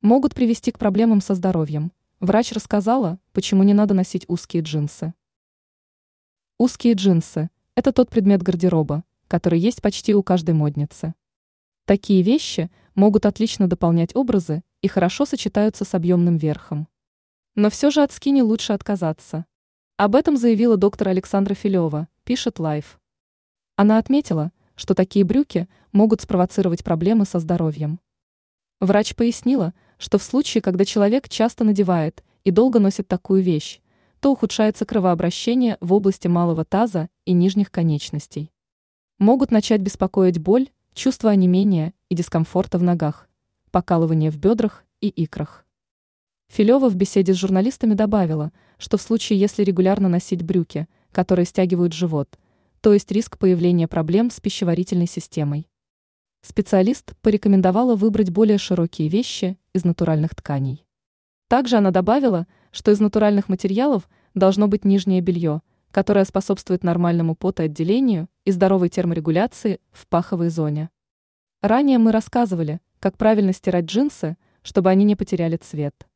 могут привести к проблемам со здоровьем. Врач рассказала, почему не надо носить узкие джинсы. Узкие джинсы – это тот предмет гардероба, который есть почти у каждой модницы. Такие вещи могут отлично дополнять образы и хорошо сочетаются с объемным верхом. Но все же от скини лучше отказаться. Об этом заявила доктор Александра Филева, пишет Life. Она отметила, что такие брюки могут спровоцировать проблемы со здоровьем. Врач пояснила, что в случае, когда человек часто надевает и долго носит такую вещь, то ухудшается кровообращение в области малого таза и нижних конечностей. Могут начать беспокоить боль, чувство онемения и дискомфорта в ногах, покалывание в бедрах и икрах. Филева в беседе с журналистами добавила, что в случае, если регулярно носить брюки, которые стягивают живот, то есть риск появления проблем с пищеварительной системой. Специалист порекомендовала выбрать более широкие вещи из натуральных тканей. Также она добавила, что из натуральных материалов должно быть нижнее белье, которое способствует нормальному потоотделению и здоровой терморегуляции в паховой зоне. Ранее мы рассказывали, как правильно стирать джинсы, чтобы они не потеряли цвет.